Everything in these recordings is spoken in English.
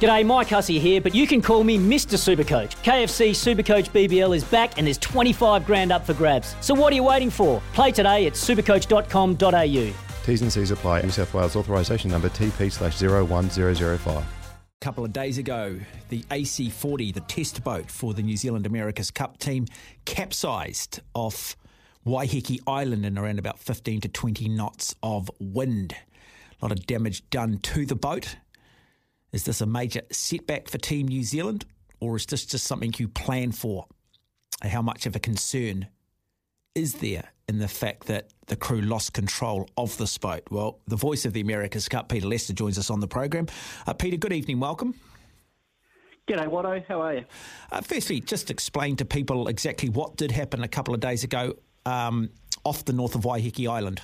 G'day, Mike Hussey here, but you can call me Mr. Supercoach. KFC Supercoach BBL is back and there's 25 grand up for grabs. So what are you waiting for? Play today at supercoach.com.au. T's and C's apply. New South Wales authorisation number TP slash 01005. A couple of days ago, the AC40, the test boat for the New Zealand America's Cup team, capsized off Waiheke Island in around about 15 to 20 knots of wind. A lot of damage done to the boat. Is this a major setback for Team New Zealand, or is this just something you plan for? How much of a concern is there in the fact that the crew lost control of this boat? Well, the voice of the America's Cup, Peter Lester, joins us on the program. Uh, Peter, good evening, welcome. G'day, Watto. How are you? Uh, firstly, just explain to people exactly what did happen a couple of days ago um, off the north of Waiheke Island.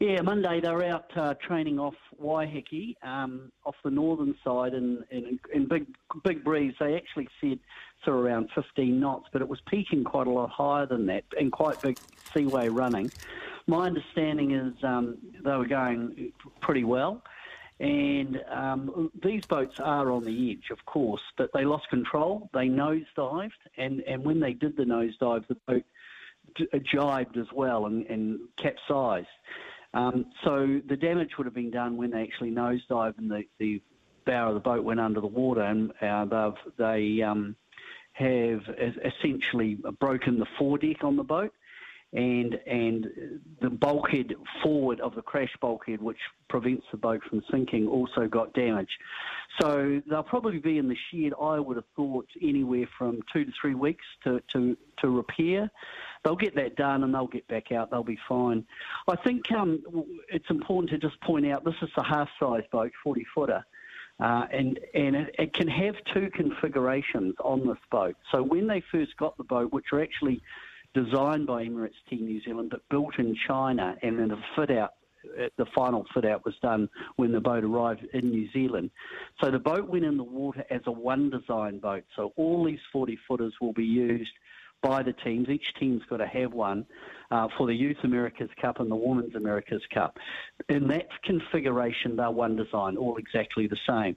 Yeah, Monday they were out uh, training off Waiheke, um, off the northern side, in, in, in big big breeze. They actually said of around 15 knots, but it was peaking quite a lot higher than that, and quite big seaway running. My understanding is um, they were going pretty well. And um, these boats are on the edge, of course, but they lost control. They nosedived, and, and when they did the nosedive, the boat jibed as well and, and capsized. Um, so the damage would have been done when they actually nosedived and the, the bow of the boat went under the water, and uh, they um, have essentially broken the foredeck on the boat. And and the bulkhead forward of the crash bulkhead, which prevents the boat from sinking, also got damaged. So they'll probably be in the shed. I would have thought anywhere from two to three weeks to to, to repair they'll get that done and they'll get back out. They'll be fine. I think um, it's important to just point out this is a half-size boat, 40 footer. Uh, and and it, it, can have two configurations on this boat. So when they first got the boat, which are actually designed by Emirates Team New Zealand but built in China, and then the fit out, uh, the final fit out was done when the boat arrived in New Zealand. So the boat went in the water as a one design boat. So all these 40 footers will be used by the teams. Each team's got to have one uh, for the Youth America's Cup and the Women's America's Cup. In that configuration, they're one design, all exactly the same.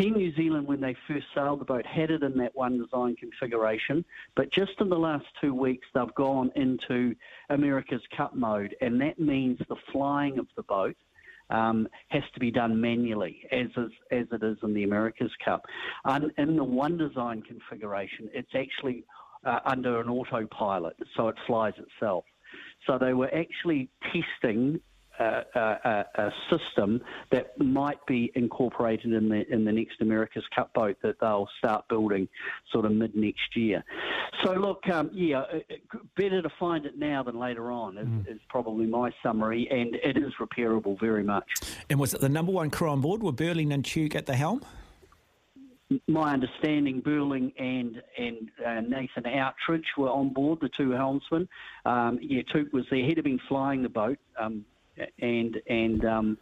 Team New Zealand, when they first sailed the boat, had it in that one design configuration, but just in the last two weeks, they've gone into America's Cup mode, and that means the flying of the boat. Um, has to be done manually, as is, as it is in the America's Cup. And in the one design configuration, it's actually uh, under an autopilot, so it flies itself. So they were actually testing uh, a, a, system that might be incorporated in the in the next America's Cup boat that they'll start building sort of mid next year. So look, um, yeah, uh, uh, better to find it now than later on is, mm. is, probably my summary, and it is repairable very much. And was it the number one crew on board? Were Burling and Tuke at the helm? My understanding, Burling and and uh, Nathan Outridge were on board, the two helmsmen. Um, yeah, Tuke was there. He'd have been flying the boat, um, and and um,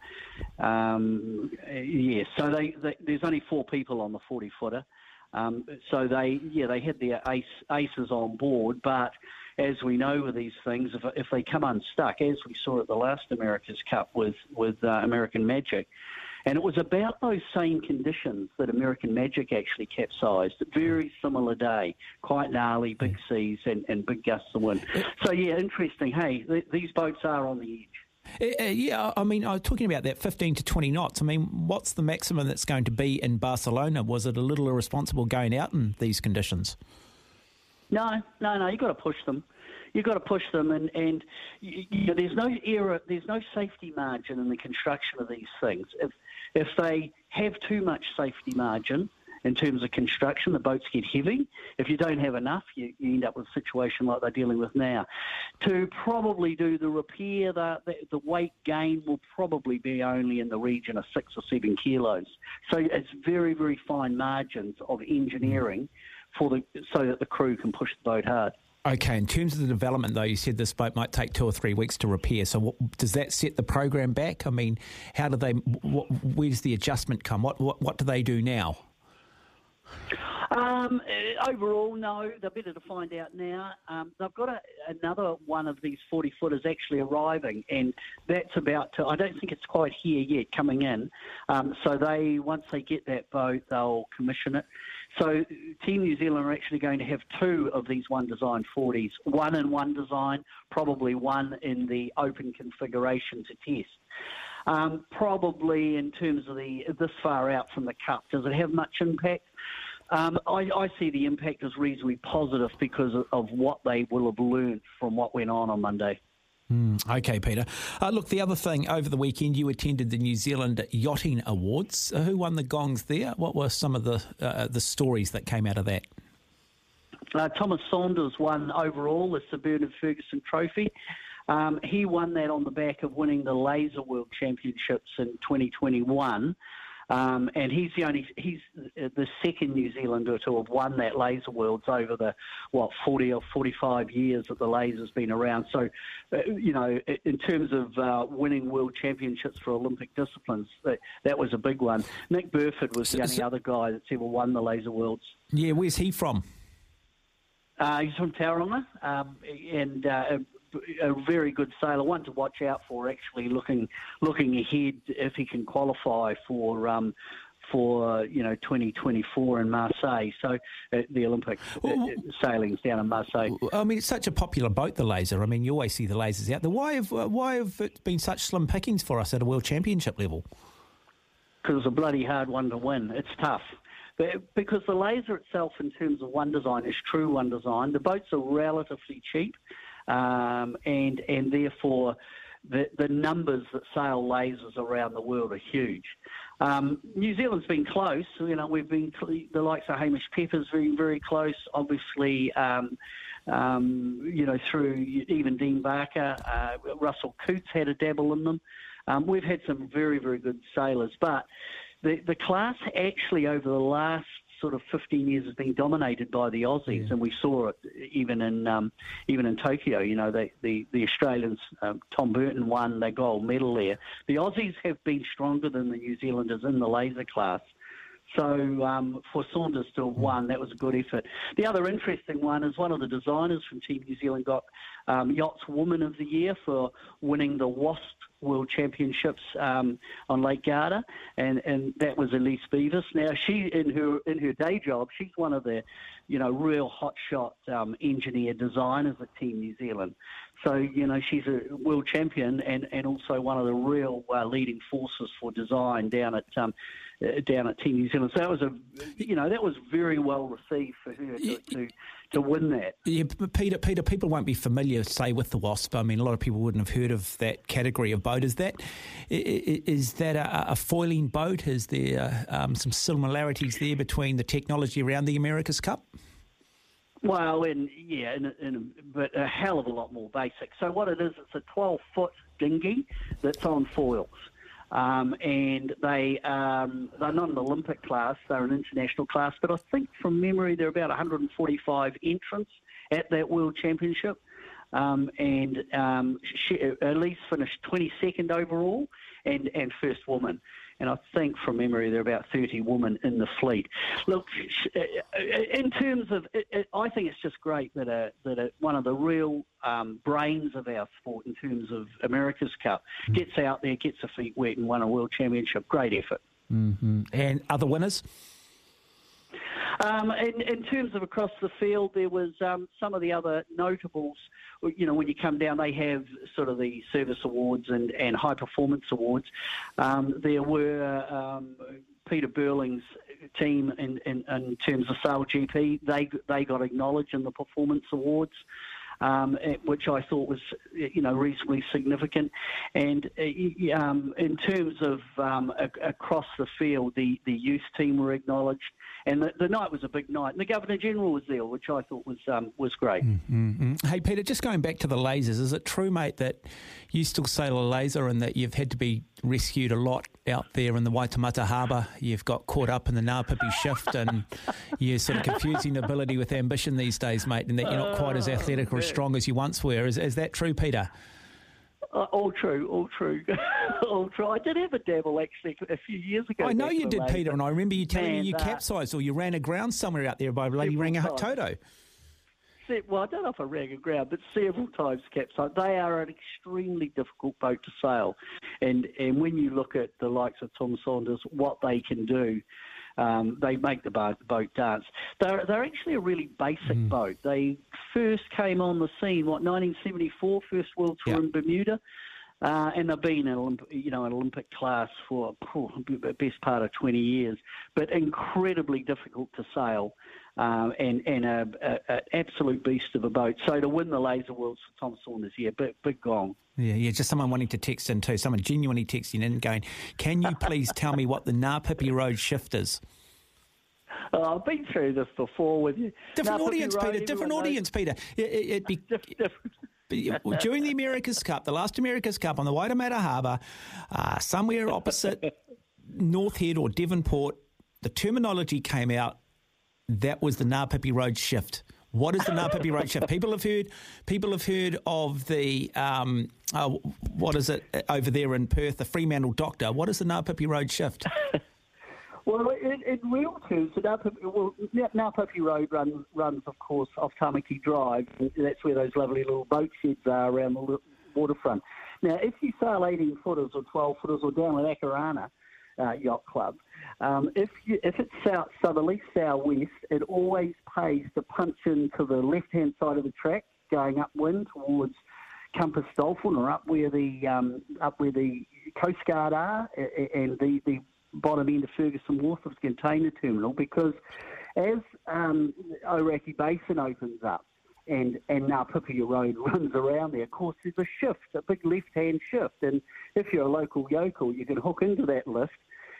um yeah. So they, they, there's only four people on the 40 footer. Um, so they yeah they had their ace, aces on board, but as we know with these things, if, if they come unstuck, as we saw at the last America's Cup with with uh, American Magic, and it was about those same conditions that American Magic actually capsized. A very similar day, quite gnarly, big seas and, and big gusts of wind. So, yeah, interesting. Hey, th- these boats are on the edge. Uh, uh, yeah, I mean, I was talking about that 15 to 20 knots. I mean, what's the maximum that's going to be in Barcelona? Was it a little irresponsible going out in these conditions? No, no, no. You've got to push them you've got to push them, and and you, know, there's no error, there's no safety margin in the construction of these things. If if they have too much safety margin, in terms of construction. The boats get heavy. If you don't have enough, you, you end up with a situation like they're dealing with now. To probably do the repair, the, the, the weight gain will probably be only in the region of six or seven kilos. So it's very, very fine margins of engineering for the so that the crew can push the boat hard. Okay, in terms of the development, though, you said this boat might take two or three weeks to repair. So, what, does that set the program back? I mean, how do they? What, where does the adjustment come? What, what what do they do now? Um, overall, no. They're better to find out now. Um, they've got a, another one of these 40 footers actually arriving, and that's about to. I don't think it's quite here yet, coming in. Um, so they once they get that boat, they'll commission it. So Team New Zealand are actually going to have two of these one design 40s, one in one design, probably one in the open configuration to test. Um, probably in terms of the this far out from the cup, does it have much impact? Um, I, I, see the impact as reasonably positive because of, of, what they will have learned from what went on on Monday. Mm, okay, Peter. Uh, look, the other thing over the weekend, you attended the New Zealand Yachting Awards. Uh, who won the gongs there? What were some of the uh, the stories that came out of that? Uh, Thomas Saunders won overall the Sir Bernard Fergusson Trophy. Um, he won that on the back of winning the Laser World Championships in 2021. Um, and he's the only he's the second New Zealander to have won that Laser Worlds over the what 40 or 45 years that the laser's been around. So, uh, you know, in terms of uh, winning world championships for Olympic disciplines, that, that was a big one. Nick Burford was the only so, other guy that's ever won the Laser Worlds. Yeah, where's he from? Uh, he's from Tauranga, um, and uh, a very good sailor, one to watch out for. Actually, looking looking ahead if he can qualify for. Um, for you know 2024 in Marseille, so uh, the Olympics uh, sailings down in Marseille. I mean, it's such a popular boat, the laser. I mean, you always see the lasers out there. Why have uh, why have it been such slim pickings for us at a world championship level? Because it's a bloody hard one to win. It's tough. But because the laser itself, in terms of one design, is true one design. The boats are relatively cheap um, and and therefore the the numbers that sail lasers around the world are huge. Um, New Zealand's been close. You know, we've been the likes of Hamish Pepper's very very close. Obviously. Um, um, you know, through even Dean Barker, uh, Russell Coutts had a dabble in them. Um, we've had some very, very good sailors, but the the class actually over the last sort of 15 years has been dominated by the Aussies, yeah. and we saw it even in um, even in Tokyo. You know, they, the the Australians, um, Tom Burton won the gold medal there. The Aussies have been stronger than the New Zealanders in the laser class. So um, for Saunders to have won, that was a good effort. The other interesting one is one of the designers from Team New Zealand got um, Yachts Woman of the Year for winning the WASP World Championships um, on Lake Garda, and, and that was Elise Beavis. Now she in her in her day job, she's one of the, you know, real hotshot um, engineer designers at Team New Zealand. So you know she's a world champion and, and also one of the real uh, leading forces for design down at um, uh, down at Team New Zealand. So that was a you know that was very well received for her to, to to win that. Yeah, Peter, Peter, people won't be familiar, say, with the Wasp. I mean, a lot of people wouldn't have heard of that category of boat. Is that is that a, a foiling boat? Is there um, some similarities there between the technology around the America's Cup? Well, and yeah, in, in, but a hell of a lot more basic. So what it is, it's a 12 foot dinghy that's on foils. Um, and they um, they're not an Olympic class; they're an international class. But I think from memory, there are about 145 entrants at that World Championship, um, and um, she, Elise finished 22nd overall and and first woman and I think from memory there are about 30 women in the fleet. Look, uh, in terms of, I think it's just great that a, that a, one of the real um, brains of our sport in terms of America's Cup gets out there, gets her feet wet, and won a world championship. Great effort. Mm-hmm. And other winners? Um, in, in, terms of across the field, there was um, some of the other notables. You know, when you come down, they have sort of the service awards and, and high performance awards. Um, there were um, Peter Burling's team in, in, in, terms of Sail GP. They they got acknowledged in the performance awards. Um, which I thought was you know reasonably significant. And uh, um, in terms of um, across the field, the the youth team were acknowledged. And the, the, night was a big night, and the Governor General was there, which I thought was um, was great. Mm-hmm. Hey, Peter, just going back to the lasers, is it true, mate, that you still sail a laser and that you've had to be rescued a lot out there in the Waitemata Harbour? You've got caught up in the Ngapipi shift, and you're sort of confusing ability with ambition these days, mate, and that you're not quite as oh, athletic or as strong as you once were. Is, is that true, Peter? Uh, all true, all true, all true. I did have a dabble actually a few years ago. I know you did, Peter, and I remember you telling and, me you uh, capsized or you ran aground somewhere out there by Lady Well, I don't know if I ran aground, but several times capsized. They are an extremely difficult boat to sail, and and when you look at the likes of Tom Saunders, what they can do. Um, they make the boat, boat dance. They're, they're actually a really basic mm. boat. They first came on the scene, what, 1974, first World Tour yep. in Bermuda. Uh, and they've been in Olymp- you know an Olympic class for oh, the best part of 20 years, but incredibly difficult to sail, um, and and a, a, a, absolute beast of a boat. So to win the Laser Worlds for Tom Saunders, yeah, big, big gong. Yeah, yeah, just someone wanting to text in too, someone genuinely texting in and going, can you please tell me what the Ngapipi Road shift is? Oh, I've been through this before with you. Different audience, Road, Peter. Different audience, knows. Peter. It, it, be, different. during the America's Cup, the last America's Cup on the Waitemata Harbour, uh, somewhere opposite North Head or Devonport, the terminology came out. That was the Ngapipi Road shift. What is the Ngapipi Road shift? People have heard. People have heard of the um, uh, what is it over there in Perth, the Fremantle Doctor. What is the Ngapipi Road shift? Well, in, in real terms, well, Ngapipi Road runs, runs, of course, off Tamaki Drive. That's where those lovely little boat sheds are around the waterfront. Now, if you sail 18 footers or 12 footers or down at Akarana uh, Yacht Club, um, if you, if it's south southerly, southwest, it always pays to punch into the left-hand side of the track, going upwind towards Compass Dolphin or up where the um, up where the Coast Guard are, and the, the bottom end of Ferguson Wharf container terminal because as um, Ōrākei Basin opens up and, and now Pipia Road runs around there, of course, there's a shift, a big left-hand shift. And if you're a local yokel, you can hook into that lift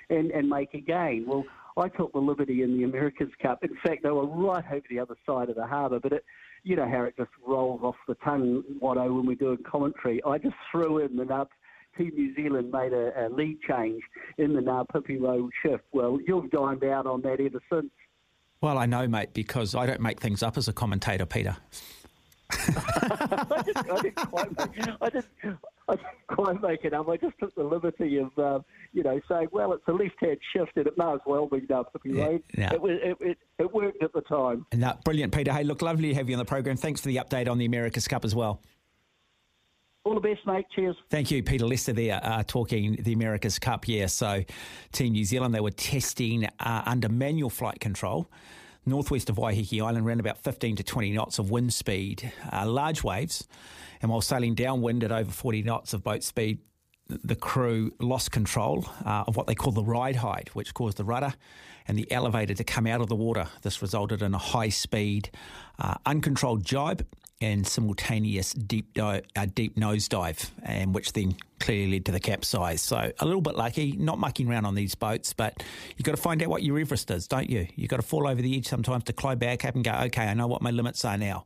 and, and make a gain. Well, I took the liberty in the America's Cup. In fact, they were right over the other side of the harbour, but it, you know how it just rolls off the tongue, Watto, when we do a commentary. I just threw in the nuts Team New Zealand made a, a lead change in the Ngapipi Road shift. Well, you've dined out on that ever since. Well, I know, mate, because I don't make things up as a commentator, Peter. I, didn't, I, didn't quite I, didn't, I didn't quite make it up. I just took the liberty of, uh, you know, saying, well, it's a left-hand shift and it may as well be Ngapipi yeah, Road. Yeah. It, it, it, it, worked at the time. No, brilliant, Peter. Hey, look, lovely to have you on the program. Thanks for the update on the America's Cup as well. All the best, mate. Cheers. Thank you, Peter Lester there, uh, talking the America's Cup. Yeah, so Team New Zealand, they were testing uh, under manual flight control. Northwest of Waiheke Island, around about 15 to 20 knots of wind speed, uh, large waves. And while sailing downwind at over 40 knots of boat speed, the crew lost control uh, of what they call the ride height, which caused the rudder and the elevator to come out of the water. This resulted in a high speed, uh, uncontrolled jibe and simultaneous deep uh, deep nosedive, and which then clearly led to the capsize. So a little bit lucky, not mucking around on these boats, but you've got to find out what your Everest is, don't you? You've got to fall over the edge sometimes to climb back up and go, okay, I know what my limits are now.